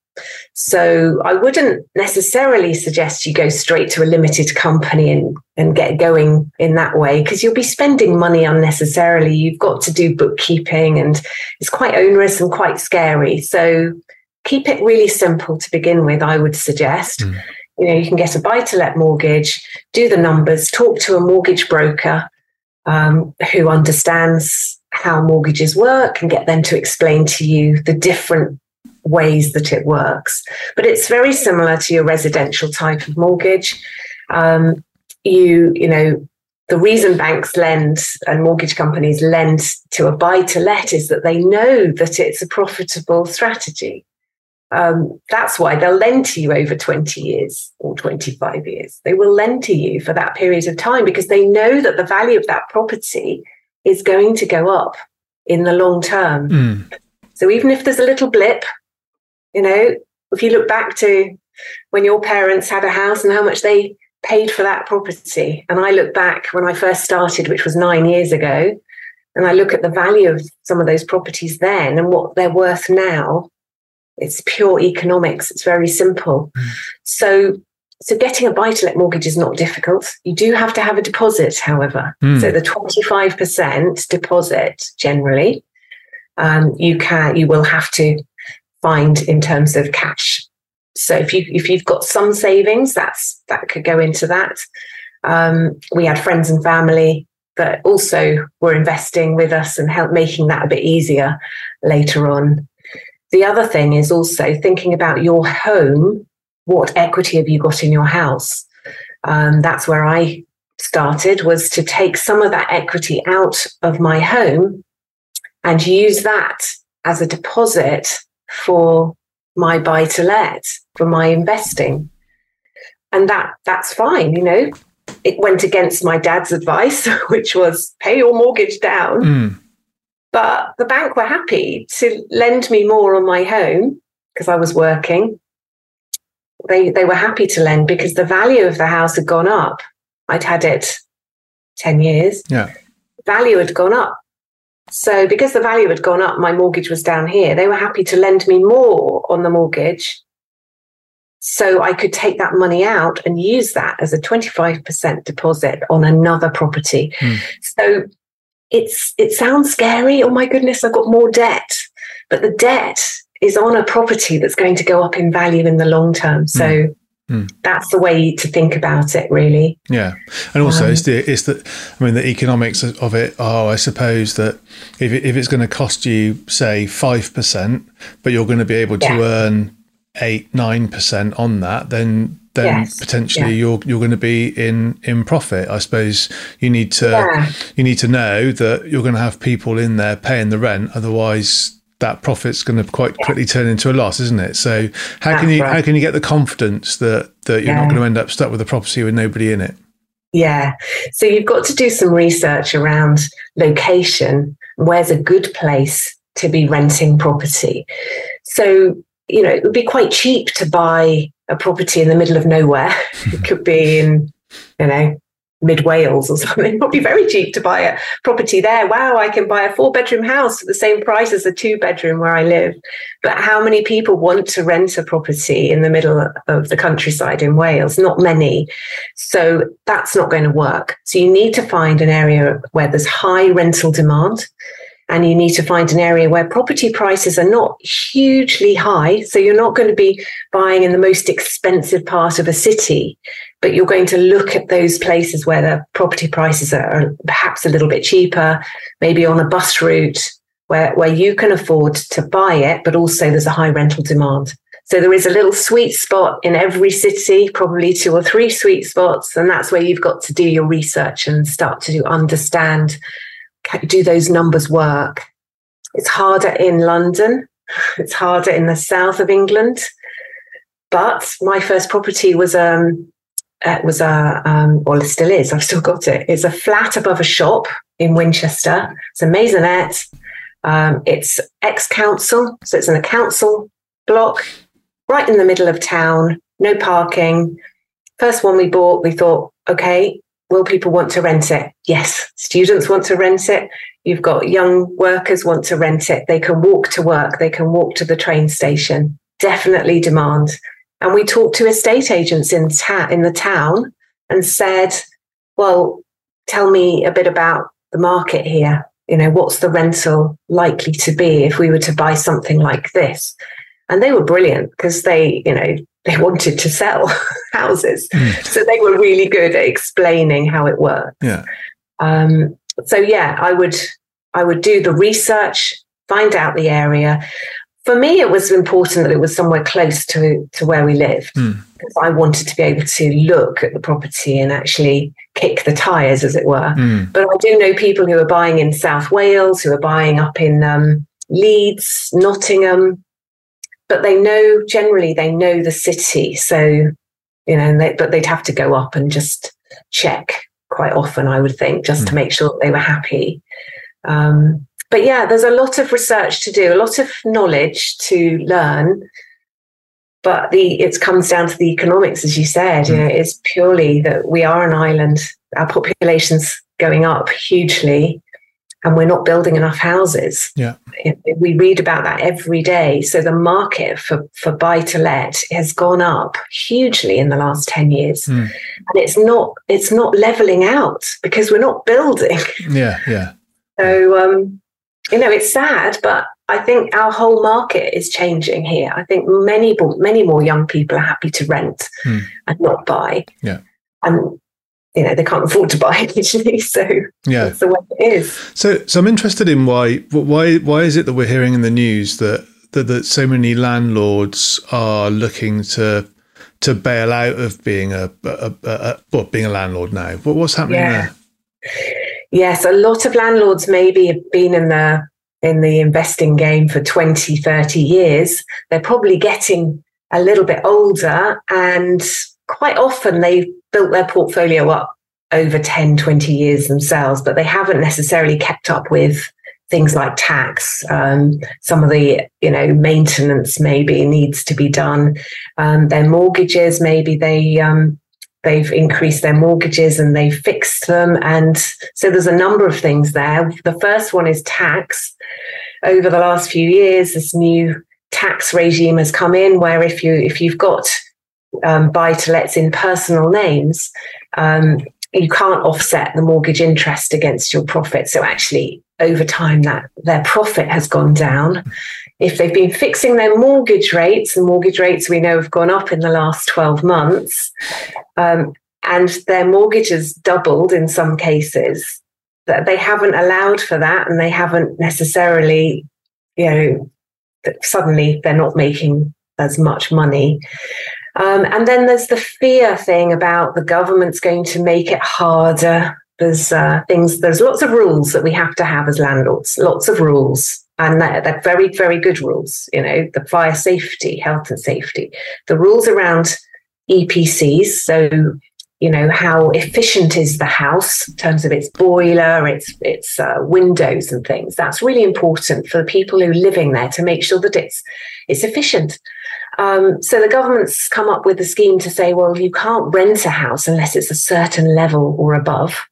so I wouldn't necessarily suggest you go straight to a limited company and, and get going in that way because you'll be spending money unnecessarily. You've got to do bookkeeping and it's quite onerous and quite scary. So keep it really simple to begin with, I would suggest. Mm. You know, you can get a buy to let mortgage, do the numbers, talk to a mortgage broker um, who understands how mortgages work and get them to explain to you the different ways that it works. But it's very similar to your residential type of mortgage. Um, you, you know, the reason banks lend and mortgage companies lend to a buy to let is that they know that it's a profitable strategy. Um, that's why they'll lend to you over 20 years or 25 years. They will lend to you for that period of time because they know that the value of that property is going to go up in the long term. Mm. So even if there's a little blip, you know, if you look back to when your parents had a house and how much they paid for that property. And I look back when I first started, which was nine years ago, and I look at the value of some of those properties then and what they're worth now. It's pure economics. It's very simple. Mm. So, so getting a buy-to-let mortgage is not difficult. You do have to have a deposit, however. Mm. So the twenty-five percent deposit generally, um, you can you will have to find in terms of cash so if you if you've got some savings, that's that could go into that. Um, we had friends and family that also were investing with us and help making that a bit easier later on. The other thing is also thinking about your home. What equity have you got in your house? Um, that's where I started was to take some of that equity out of my home and use that as a deposit for my buy to let for my investing. And that that's fine you know. It went against my dad's advice which was pay your mortgage down. Mm. but the bank were happy to lend me more on my home because i was working. They they were happy to lend because the value of the house had gone up. I'd had it 10 years. Yeah. Value had gone up so, because the value had gone up, my mortgage was down here. They were happy to lend me more on the mortgage so I could take that money out and use that as a 25% deposit on another property. Mm. So, it's it sounds scary. Oh my goodness, I've got more debt. But the debt is on a property that's going to go up in value in the long term. So mm. Mm. That's the way to think about it, really. Yeah, and also um, it's the it's the I mean the economics of it are I suppose that if it, if it's going to cost you say five percent, but you're going to be able to yeah. earn eight nine percent on that, then then yes. potentially yeah. you're you're going to be in in profit. I suppose you need to yeah. you need to know that you're going to have people in there paying the rent, otherwise that profit's going to quite quickly turn into a loss, isn't it? So how That's can you right. how can you get the confidence that that you're yeah. not going to end up stuck with a property with nobody in it? Yeah. So you've got to do some research around location. Where's a good place to be renting property? So, you know, it would be quite cheap to buy a property in the middle of nowhere. it could be in, you know, mid Wales or something. It would be very cheap to buy a property there. Wow, I can buy a four bedroom house for the same price as a two bedroom where I live. But how many people want to rent a property in the middle of the countryside in Wales? Not many. So that's not going to work. So you need to find an area where there's high rental demand and you need to find an area where property prices are not hugely high. So you're not going to be buying in the most expensive part of a city, but you're going to look at those places where the property prices are perhaps a little bit cheaper, maybe on a bus route where, where you can afford to buy it, but also there's a high rental demand. So there is a little sweet spot in every city, probably two or three sweet spots. And that's where you've got to do your research and start to understand do those numbers work? It's harder in London. It's harder in the south of England. But my first property was um uh, was a um, well, it still is. I've still got it. It's a flat above a shop in Winchester. It's a maisonette. Um, it's ex council, so it's in a council block, right in the middle of town. No parking. First one we bought, we thought, okay, Will people want to rent it? Yes. Students want to rent it. You've got young workers want to rent it. They can walk to work. They can walk to the train station. Definitely demand. And we talked to estate agents in, ta- in the town and said, well, tell me a bit about the market here. You know, what's the rental likely to be if we were to buy something like this? And they were brilliant because they, you know, they wanted to sell houses. Mm. So they were really good at explaining how it works. Yeah. Um, so yeah, I would I would do the research, find out the area, for me, it was important that it was somewhere close to, to where we lived mm. because I wanted to be able to look at the property and actually kick the tires, as it were. Mm. But I do know people who are buying in South Wales, who are buying up in um, Leeds, Nottingham, but they know generally they know the city. So, you know, they, but they'd have to go up and just check quite often, I would think, just mm. to make sure they were happy. Um, but yeah, there's a lot of research to do, a lot of knowledge to learn. But the it comes down to the economics, as you said. You mm. know, it's purely that we are an island. Our population's going up hugely, and we're not building enough houses. Yeah, we read about that every day. So the market for for buy to let has gone up hugely in the last ten years, mm. and it's not it's not leveling out because we're not building. Yeah, yeah. So um, you know, it's sad, but I think our whole market is changing here. I think many, many more young people are happy to rent hmm. and not buy. Yeah. And you know they can't afford to buy initially, so yeah, that's the way it is. So, so I'm interested in why, why, why is it that we're hearing in the news that that, that so many landlords are looking to to bail out of being a, a, a, a well, being a landlord now? What, what's happening yeah. there? Yes, a lot of landlords maybe have been in the in the investing game for 20, 30 years. They're probably getting a little bit older and quite often they've built their portfolio up over 10, 20 years themselves, but they haven't necessarily kept up with things like tax. Um, some of the, you know, maintenance maybe needs to be done. Um, their mortgages, maybe they um, they've increased their mortgages and they've fixed them. And so there's a number of things there. The first one is tax. Over the last few years, this new tax regime has come in where if you if you've got um, buy to lets in personal names, um, you can't offset the mortgage interest against your profit. So actually, over time, that their profit has gone down if they've been fixing their mortgage rates, and mortgage rates we know have gone up in the last 12 months, um, and their mortgage has doubled in some cases, that they haven't allowed for that and they haven't necessarily, you know, suddenly they're not making as much money. Um, and then there's the fear thing about the government's going to make it harder. There's uh, things, there's lots of rules that we have to have as landlords, lots of rules. And they're, they're, very very good rules you know the fire safety health and safety. The rules around epcs so you know how efficient is the house in terms of its boiler its its uh, windows and things. That's really important for the people who are living there to make sure that it's it's efficient. Um, so the government's come up with a scheme to say well you can't rent a house unless it's a certain level or above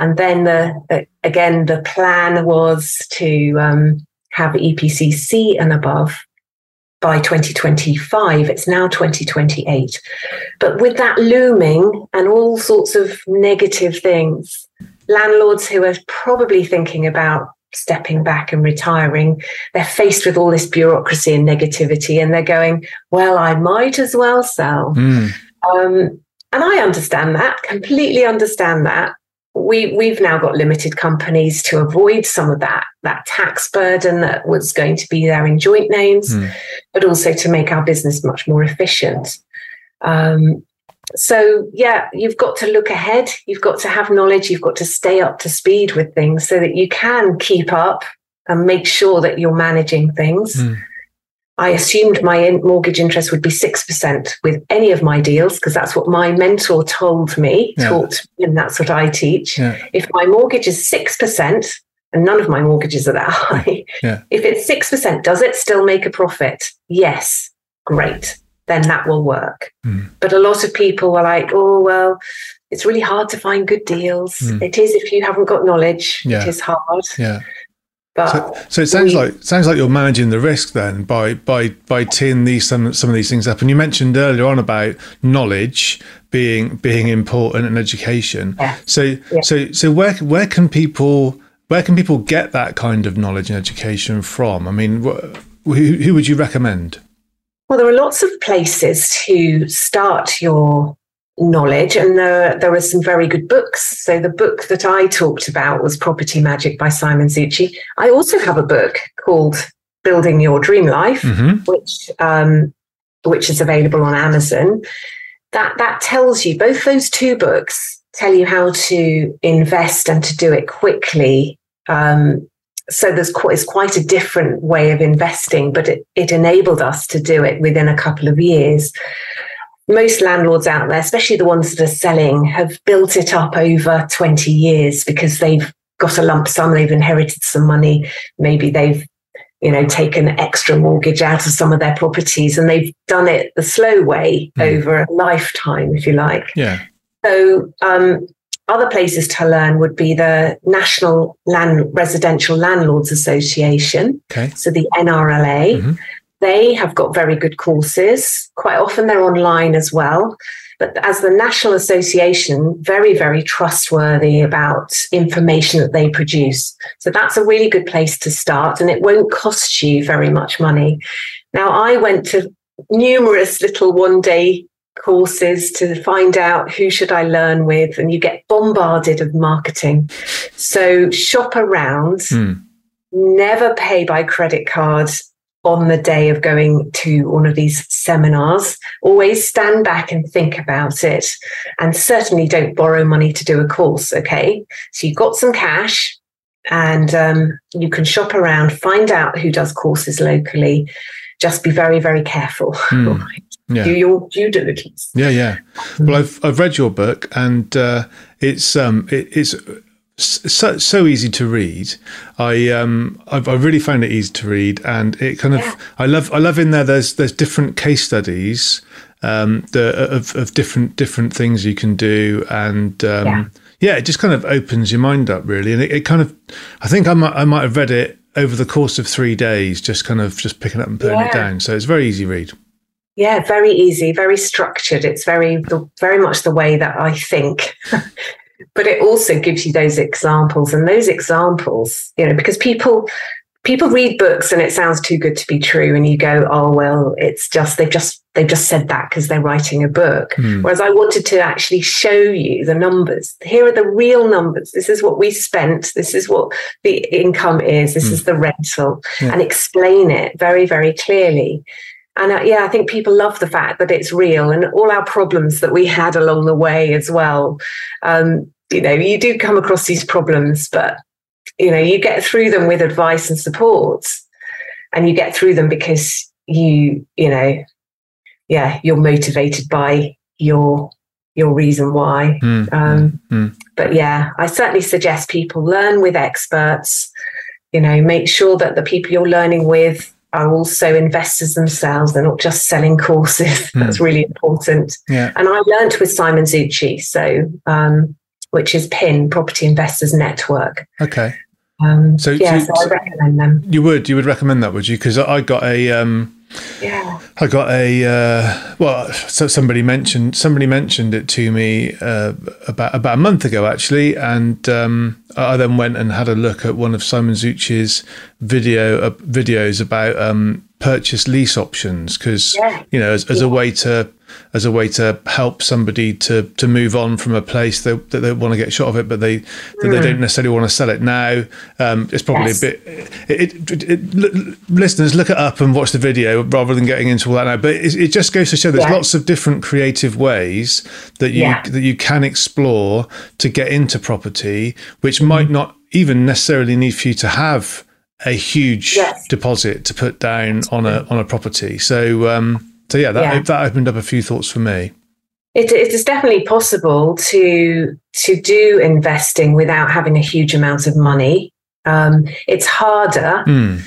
and then the, the again the plan was to um, have EPC C and above by 2025. It's now 2028. But with that looming and all sorts of negative things, landlords who are probably thinking about stepping back and retiring, they're faced with all this bureaucracy and negativity, and they're going, Well, I might as well sell. Mm. Um, and I understand that, completely understand that we we've now got limited companies to avoid some of that that tax burden that was going to be there in joint names, mm. but also to make our business much more efficient. Um, so yeah, you've got to look ahead. You've got to have knowledge. You've got to stay up to speed with things so that you can keep up and make sure that you're managing things. Mm. I assumed my mortgage interest would be 6% with any of my deals because that's what my mentor told me, yeah. taught me, and that's what I teach. Yeah. If my mortgage is 6%, and none of my mortgages are that high, yeah. if it's 6%, does it still make a profit? Yes, great. Then that will work. Mm. But a lot of people are like, oh, well, it's really hard to find good deals. Mm. It is if you haven't got knowledge, it is hard. Yeah. So, so, it sounds we, like sounds like you're managing the risk then by by by teeing these some some of these things up. And you mentioned earlier on about knowledge being being important and education. Yeah. So yeah. so so where where can people where can people get that kind of knowledge and education from? I mean, who, who would you recommend? Well, there are lots of places to start your knowledge and there, there are some very good books so the book that i talked about was property magic by simon zutshi i also have a book called Building Your Dream Life, mm-hmm. which um, which is available on Amazon. That that tells you both those two books tell you how to invest and to do it quickly. Um, so there's quite, it's quite a different way of investing, but it, it enabled us to do it within a couple of years. Most landlords out there, especially the ones that are selling, have built it up over 20 years because they've got a lump sum, they've inherited some money, maybe they've you know taken extra mortgage out of some of their properties and they've done it the slow way mm. over a lifetime if you like. Yeah. So um, other places to learn would be the national land residential landlords association okay. so the nrla mm-hmm. They have got very good courses quite often they're online as well but as the National Association, very, very trustworthy about information that they produce. So that's a really good place to start, and it won't cost you very much money. Now, I went to numerous little one day courses to find out who should I learn with, and you get bombarded of marketing. So shop around. Mm. Never pay by credit card on the day of going to one of these seminars. Always stand back and think about it. And certainly don't borrow money to do a course. Okay. So you've got some cash and um, you can shop around, find out who does courses locally. Just be very, very careful. Mm. Yeah. Do your due diligence. Yeah, yeah. Well, I've I've read your book, and uh, it's um it, it's so, so easy to read. I um I've, I really found it easy to read, and it kind of yeah. I love I love in there. There's there's different case studies um the of, of different different things you can do, and um, yeah. yeah. it just kind of opens your mind up really, and it, it kind of I think I might I might have read it over the course of three days, just kind of just picking up and putting yeah. it down. So it's very easy read. Yeah, very easy, very structured. It's very very much the way that I think. but it also gives you those examples and those examples you know because people people read books and it sounds too good to be true and you go oh well it's just they've just they've just said that because they're writing a book. Mm. whereas i wanted to actually show you the numbers. Here are the real numbers. This is what we spent. This is what the income is. This mm. is the rental. Yeah. and explain it very very clearly and uh, yeah, I think people love the fact that it's real and all our problems that we had along the way as well. Um, you know, you do come across these problems, but you know, you get through them with advice and support, and you get through them because you, you know, yeah, you're motivated by your your reason why. Mm, um, mm, But yeah, I certainly suggest people learn with experts. You know, make sure that the people you're learning with are also investors themselves. They're not just selling courses. Mm. That's really important. Yeah. And I learned with Simon Zutshi, so um, which is PIN Property Investors Network. Okay. Um, so yeah, so I recommend them. You would you would recommend that, would you? Because I got a um, yeah. I got a uh, well. So somebody mentioned somebody mentioned it to me uh, about about a month ago actually, and um, I then went and had a look at one of Simon Zutshi's video uh, videos about um, purchase lease options because yeah. you know as, as yeah. a way to as a way to help somebody to to move on from a place that, that they want to get shot of it, but they mm. they don't necessarily want to sell it now. Um, it's probably yes. a bit. It, it, it, listeners, look it up and watch the video rather than getting into all that now. But it, just goes to show there's yeah. lots of different creative ways that you yeah. that you can explore to get into property, which mm. might not even necessarily need for you to have a huge yes. deposit to put down on a on a property. So. Um, so yeah, that yeah. that opened up a few thoughts for me. It, it is definitely possible to to do investing without having a huge amount of money. Um, it's harder, mm.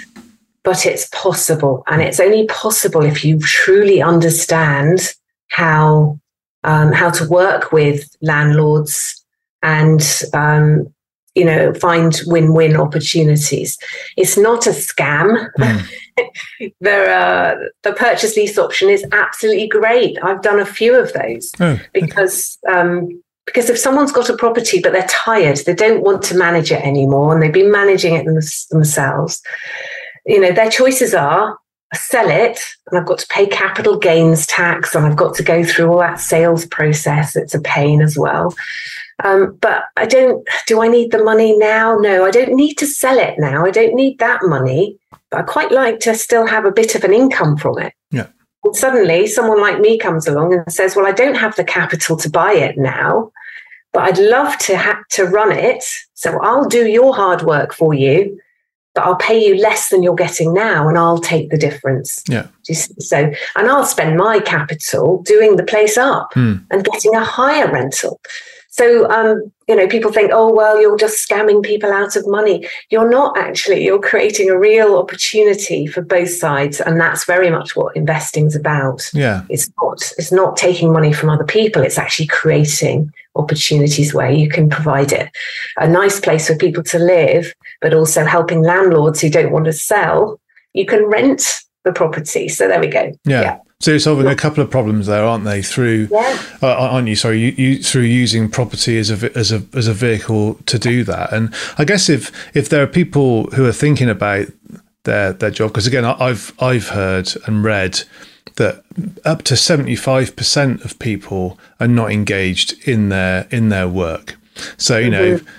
but it's possible, and it's only possible if you truly understand how um, how to work with landlords and um, you know find win-win opportunities it's not a scam mm. there are the purchase lease option is absolutely great i've done a few of those oh, because okay. um, because if someone's got a property but they're tired they don't want to manage it anymore and they've been managing it themselves you know their choices are sell it and I've got to pay capital gains tax and I've got to go through all that sales process. It's a pain as well Um, but I don't, do I need the money now? No, I don't need to sell it now. I don't need that money, but I quite like to still have a bit of an income from it. Yeah. And suddenly someone like me comes along and says, well, I don't have the capital to buy it now, but I'd love to have to run it. So I'll do your hard work for you but I'll pay you less than you're getting now and I'll take the difference. Yeah. So, and I'll spend my capital doing the place up mm. and getting a higher rental. So, um, you know, people think, oh, well, you're just scamming people out of money. You're not actually, you're creating a real opportunity for both sides. And that's very much what investing's about. Yeah. It's not, it's not taking money from other people. It's actually creating opportunities where you can provide it. A nice place for people to live, but also helping landlords who don't want to sell. You can rent the property. So there we go. yeah. yeah. So you're solving a couple of problems there, aren't they? Through, yeah. uh, aren't you? Sorry, you, you, through using property as a as a as a vehicle to do that. And I guess if if there are people who are thinking about their their job, because again, I've I've heard and read that up to seventy five percent of people are not engaged in their in their work. So you mm-hmm. know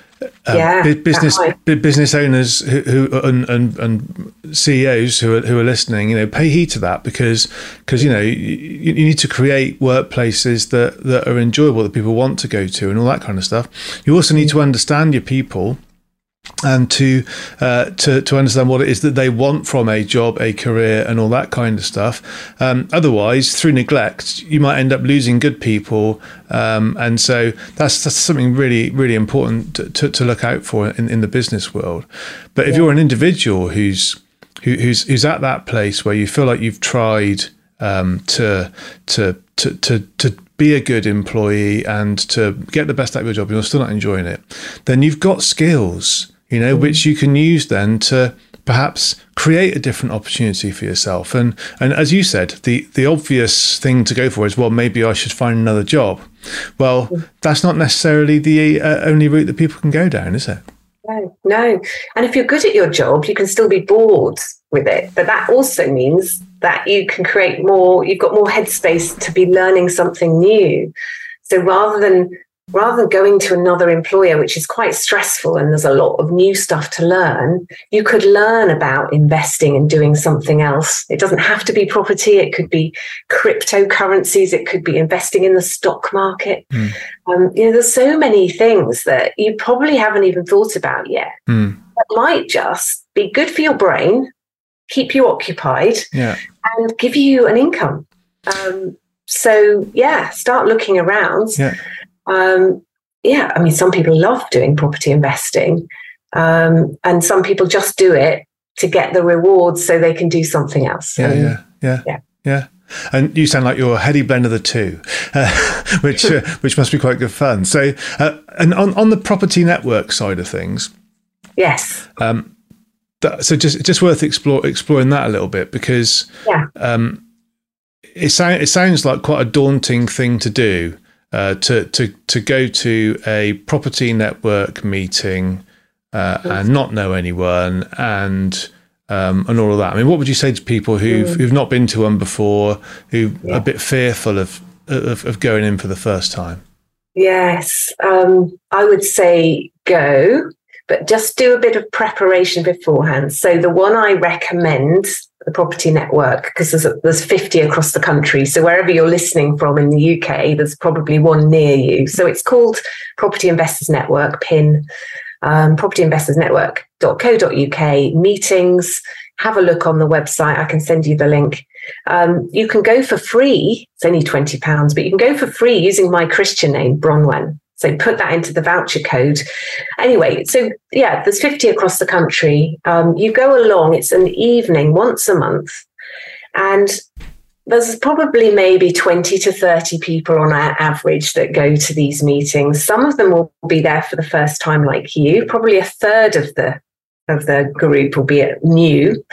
um, yeah, business business owners who, who and, and, and CEOs who are who are listening, you know, pay heed to that because because you know you, you, need to create workplaces that that are enjoyable that people want to go to and all that kind of stuff. You also need to understand your people and to uh, to to understand what it is that they want from a job, a career, and all that kind of stuff. Um, otherwise, through neglect, you might end up losing good people, um, and so that's that's something really really important to, to, to look out for in, in the business world. But if yeah. you're an individual who's who, who's who's at that place where you feel like you've tried um, to to to to to be a good employee and to get the best out of your job, and you're still not enjoying it, then you've got skills you know, mm. which you can use then to perhaps create a different opportunity for yourself. And and as you said, the the obvious thing to go for is well, maybe I should find another job. Well, that's not necessarily the uh, only route that people can go down, is it? No, no. And if you're good at your job, you can still be bored with it. But that also means that you can create more. You've got more headspace to be learning something new. So rather than rather than going to another employer, which is quite stressful and there's a lot of new stuff to learn, you could learn about investing and doing something else. It doesn't have to be property, it could be cryptocurrencies, it could be investing in the stock market. Mm. Um, you know, there's so many things that you probably haven't even thought about yet mm. that might just be good for your brain, keep you occupied, yeah. and give you an income. Um, so yeah, start looking around. Yeah um, yeah, I mean, some people love doing property investing, um, and some people just do it to get the rewards so they can do something else. Yeah, yeah, yeah, yeah, yeah. And you sound like you're a heady blend of the two, uh, which uh, which must be quite good fun. So, uh, and on on the property network side of things, yes. Um, that, so just just worth explore, exploring that a little bit because yeah. um, it sounds it sounds like quite a daunting thing to do uh, to to to go to a property network meeting uh, and not know anyone and um, and all of that. I mean, what would you say to people who've mm. who've not been to one before, who yeah. are a bit fearful of, of, of going in for the first time? Yes, um, I would say go, but just do a bit of preparation beforehand. So the one I recommend the property network because there's, there's 50 across the country. So wherever you're listening from in the UK, there's probably one near you. So it's called Property Investors Network, PIN, um, propertyinvestorsnetwork.co.uk, meetings. Have a look on the website. I can send you the link. Um, you can go for free. It's only £20, but you can go for free using my Christian name, Bronwen. So put that into the voucher code. Anyway, so yeah, there's 50 across the country. Um, you go along, it's an evening once a month, and there's probably maybe 20 to 30 people on average that go to these meetings. Some of them will be there for the first time, like you. Probably a third of the of the group will be new.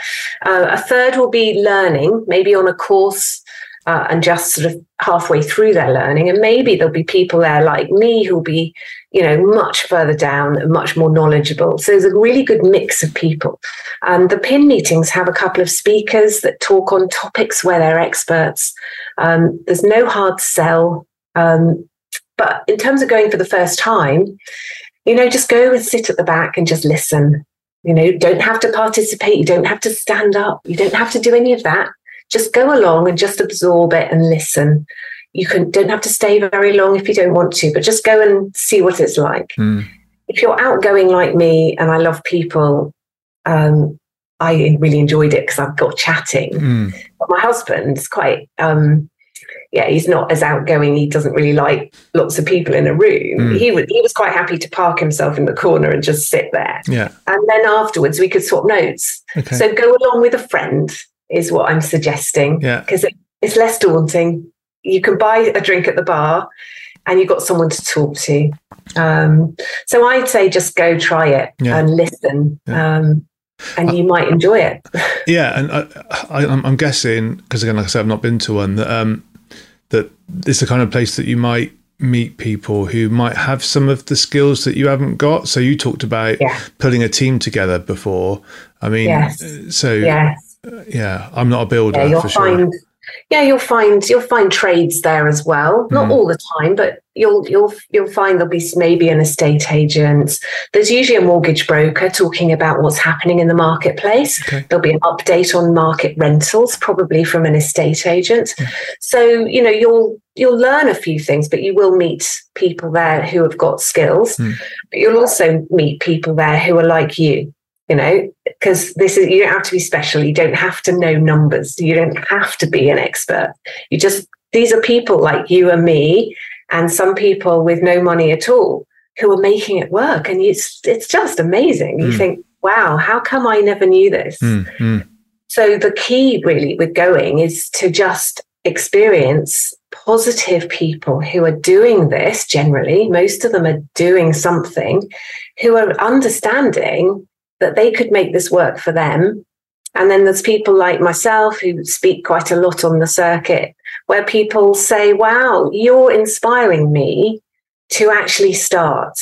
Uh, a third will be learning, maybe on a course uh, and just sort of halfway through their learning. And maybe there'll be people there like me who'll be, you know, much further down and much more knowledgeable. So there's a really good mix of people. And the PIN meetings have a couple of speakers that talk on topics where they're experts. Um, there's no hard sell. Um, but in terms of going for the first time, you know, just go and sit at the back and just listen. You know, don't have to participate. You don't have to stand up. You don't have to do any of that. Just go along and just absorb it and listen. You can don't have to stay very long if you don't want to, but just go and see what it's like. Mm. If you're outgoing like me and I love people, um, I really enjoyed it because I've got chatting. Mm. But my husband's quite um, yeah, he's not as outgoing. He doesn't really like lots of people in a room. Mm. He was he was quite happy to park himself in the corner and just sit there. Yeah. And then afterwards we could swap notes. Okay. So go along with a friend is what I'm suggesting. Yeah. Because it, it's less daunting. You can buy a drink at the bar and you've got someone to talk to. Um, so I'd say just go try it yeah. and listen. Yeah. Um, and you might enjoy it. Yeah, and I, am guessing because again, like I said, I've not been to one. That um, that it's the kind of place that you might meet people who might have some of the skills that you haven't got. So you talked about yeah. putting a team together before. I mean, yes. so yes. Yeah, I'm not a builder yeah, for sure. Find, yeah, you'll find you'll find trades there as well. Not mm. all the time, but you'll you'll you'll find there'll be maybe an estate agent. There's usually a mortgage broker talking about what's happening in the marketplace. Okay. There'll be an update on market rentals, probably from an estate agent. So you know you'll you'll learn a few things, but you will meet people there who have got skills. Mm. But you'll also meet people there who are like you you know because this is you don't have to be special. You don't have to know numbers. You don't have to be an expert. You just these are people like you and me and some people with no money at all who are making it work. And it's it's just amazing. Mm. you think wow how come i never knew this? Mm, so the key really with going is to just experience positive people who are doing this generally. Most of them are doing something who are understanding that they could make this work for them. And then there's people like myself who speak quite a lot on the circuit where people say, wow, you're inspiring me to actually start.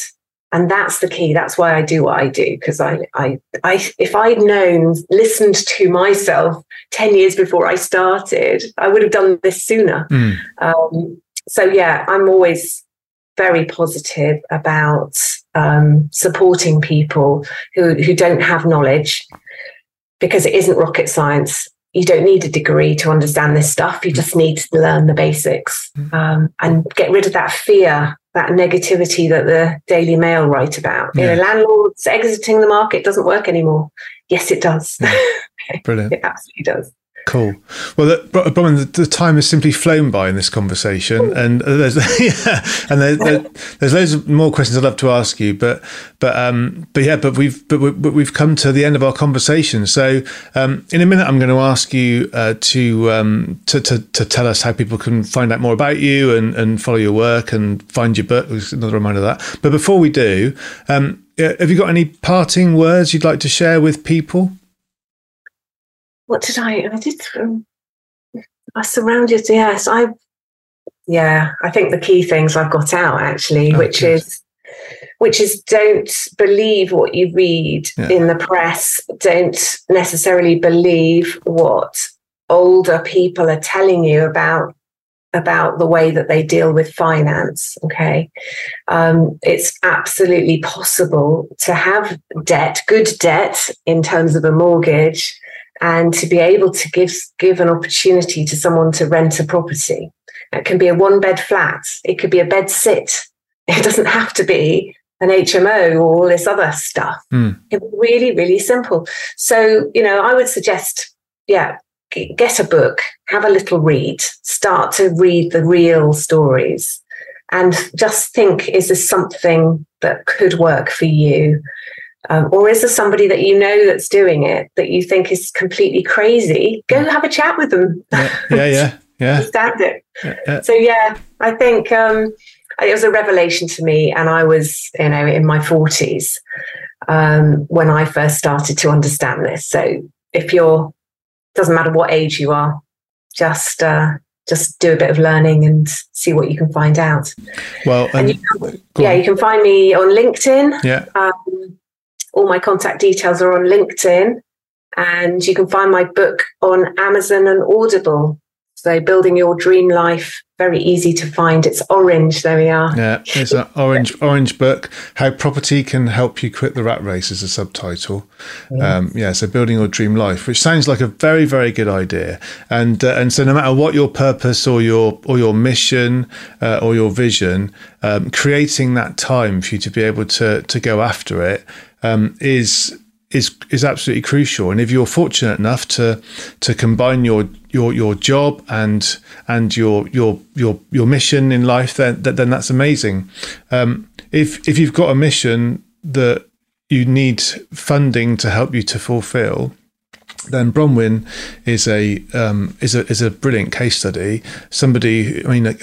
And that's the key. That's why I do what I do. Because I, I, I, if I'd known, listened to myself 10 years before I started, I would have done this sooner. Mm. Um, so, yeah, I'm always very positive about um, supporting people who, who don't have knowledge because it isn't rocket science. You don't need a degree to understand this stuff. You just need to learn the basics mm. um, and get rid of that fear, that negativity that the Daily Mail write about. Yeah. You know, landlords exiting the market doesn't work anymore. Yes, it does. Yeah. Brilliant. it absolutely does. Cool. Well, the, the, the, time has simply flown by in this conversation, and there's yeah, and there, there, there's loads of more questions I'd love to ask you, but but um, but yeah, but we've but, we, but we've come to the end of our conversation. So um, in a minute, I'm going to ask you uh, to, um, to, to to tell us how people can find out more about you and and follow your work and find your book. There's another reminder of that. But before we do, um, have you got any parting words you'd like to share with people? What did I? I did. Um, I surrounded. Yes, I. Yeah, I think the key things I've got out actually, oh, which good. is, which is don't believe what you read yeah. in the press. Don't necessarily believe what older people are telling you about about the way that they deal with finance. Okay. Um, it's absolutely possible to have debt, good debt in terms of a mortgage, and to be able to give give an opportunity to someone to rent a property. It can be a one bed flat. It could be a bed sit. It doesn't have to be an HMO or all this other stuff. Mm. It's really, really simple. So, you know, I would suggest, yeah, get a book, have a little read, start to read the real stories, and just think is this something that could work for you? Um, or is there somebody that you know that's doing it that you think is completely crazy? Go have a chat with them. Yeah, yeah, yeah. yeah. Understand it. Yeah, yeah. So yeah, I think um, it was a revelation to me, and I was, you know, in my forties um, when I first started to understand this. So if you're, doesn't matter what age you are, just uh, just do a bit of learning and see what you can find out. Well, and, and you can, yeah, on. you can find me on LinkedIn. Yeah. Um, all my contact details are on LinkedIn, and you can find my book on Amazon and Audible. So, building your dream life, very easy to find. It's orange. There we are. Yeah, it's an orange orange book. How property can help you quit the rat race is a subtitle. Yeah. Um, yeah, so building your dream life, which sounds like a very very good idea. And uh, and so no matter what your purpose or your or your mission uh, or your vision, um, creating that time for you to be able to to go after it um, is is is absolutely crucial. And if you're fortunate enough to to combine your your your job and and your your your your mission in life, then then that's amazing. Um, if if you've got a mission that you need funding to help you to fulfill, then Bronwen is a um, is a is a brilliant case study. Somebody, I mean,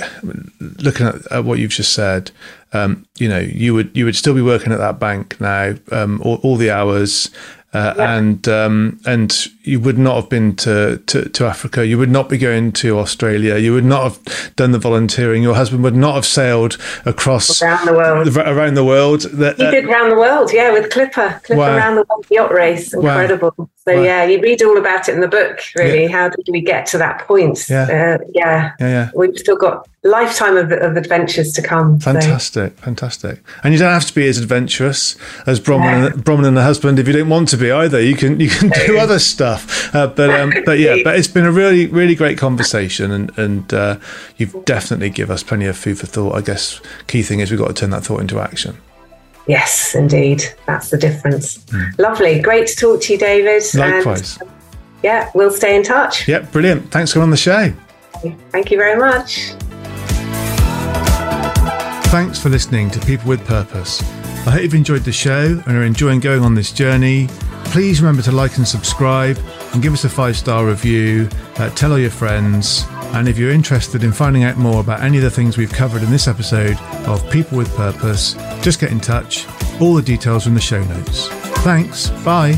looking at, at what you've just said, um, you know, you would you would still be working at that bank now, um, all, all, the hours, uh, yeah. and um, and you would not have been to, to, to Africa. You would not be going to Australia. You would not have done the volunteering. Your husband would not have sailed across around the world. Around the world. That, he did around the world, yeah, with Clipper, Clipper wow. around the world yacht race. Incredible. Wow. So wow. yeah, you read all about it in the book. Really, yeah. how did we get to that point? Yeah, uh, yeah. yeah, yeah. We've still got lifetime of, of adventures to come. Fantastic, so. fantastic. And you don't have to be as adventurous as Bronwen, and, Bronwen and the husband if you don't want to be either. You can you can do other stuff. Uh, but um, but yeah, but it's been a really really great conversation, and and uh, you've definitely give us plenty of food for thought. I guess key thing is we've got to turn that thought into action. Yes, indeed. That's the difference. Mm. Lovely. Great to talk to you, David. Likewise. And, yeah, we'll stay in touch. Yeah, brilliant. Thanks for on the show. Thank you very much. Thanks for listening to People with Purpose. I hope you've enjoyed the show and are enjoying going on this journey. Please remember to like and subscribe and give us a five star review. Uh, tell all your friends. And if you're interested in finding out more about any of the things we've covered in this episode of People with Purpose, just get in touch. All the details are in the show notes. Thanks. Bye.